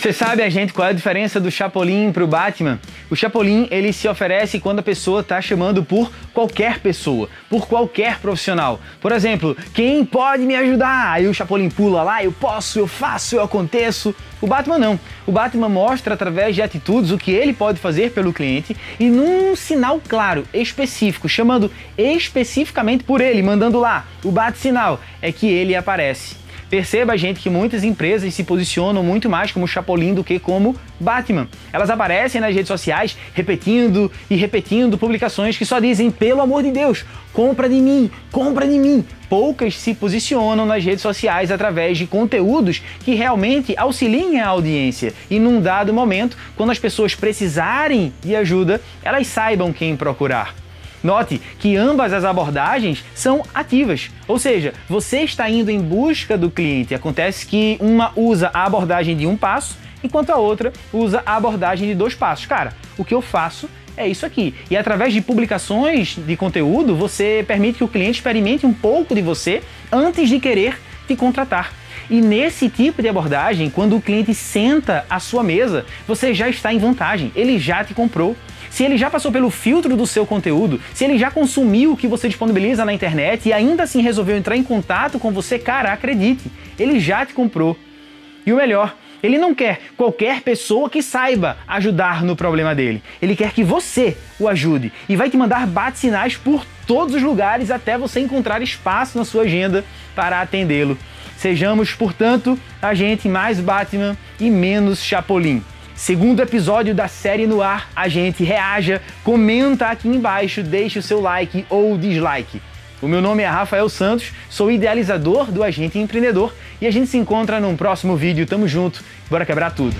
Você sabe, a gente, qual é a diferença do Chapolin pro Batman? O Chapolin, ele se oferece quando a pessoa tá chamando por qualquer pessoa, por qualquer profissional. Por exemplo, quem pode me ajudar? Aí o Chapolin pula lá, eu posso, eu faço, eu aconteço. O Batman não. O Batman mostra através de atitudes o que ele pode fazer pelo cliente e num sinal claro, específico, chamando especificamente por ele, mandando lá o bate-sinal, é que ele aparece. Perceba, gente, que muitas empresas se posicionam muito mais como Chapolin do que como Batman. Elas aparecem nas redes sociais repetindo e repetindo publicações que só dizem, pelo amor de Deus, compra de mim, compra de mim. Poucas se posicionam nas redes sociais através de conteúdos que realmente auxiliem a audiência e num dado momento, quando as pessoas precisarem de ajuda, elas saibam quem procurar. Note que ambas as abordagens são ativas, ou seja, você está indo em busca do cliente. Acontece que uma usa a abordagem de um passo, enquanto a outra usa a abordagem de dois passos. Cara, o que eu faço é isso aqui. E através de publicações de conteúdo, você permite que o cliente experimente um pouco de você antes de querer te contratar. E nesse tipo de abordagem, quando o cliente senta à sua mesa, você já está em vantagem, ele já te comprou se ele já passou pelo filtro do seu conteúdo, se ele já consumiu o que você disponibiliza na internet e ainda assim resolveu entrar em contato com você, cara, acredite, ele já te comprou. E o melhor, ele não quer qualquer pessoa que saiba ajudar no problema dele. Ele quer que você o ajude e vai te mandar bate-sinais por todos os lugares até você encontrar espaço na sua agenda para atendê-lo. Sejamos, portanto, a gente mais Batman e menos Chapolin. Segundo episódio da série no ar, a gente reaja, comenta aqui embaixo, deixe o seu like ou dislike. O meu nome é Rafael Santos, sou idealizador do Agente Empreendedor e a gente se encontra num próximo vídeo. Tamo junto, bora quebrar tudo.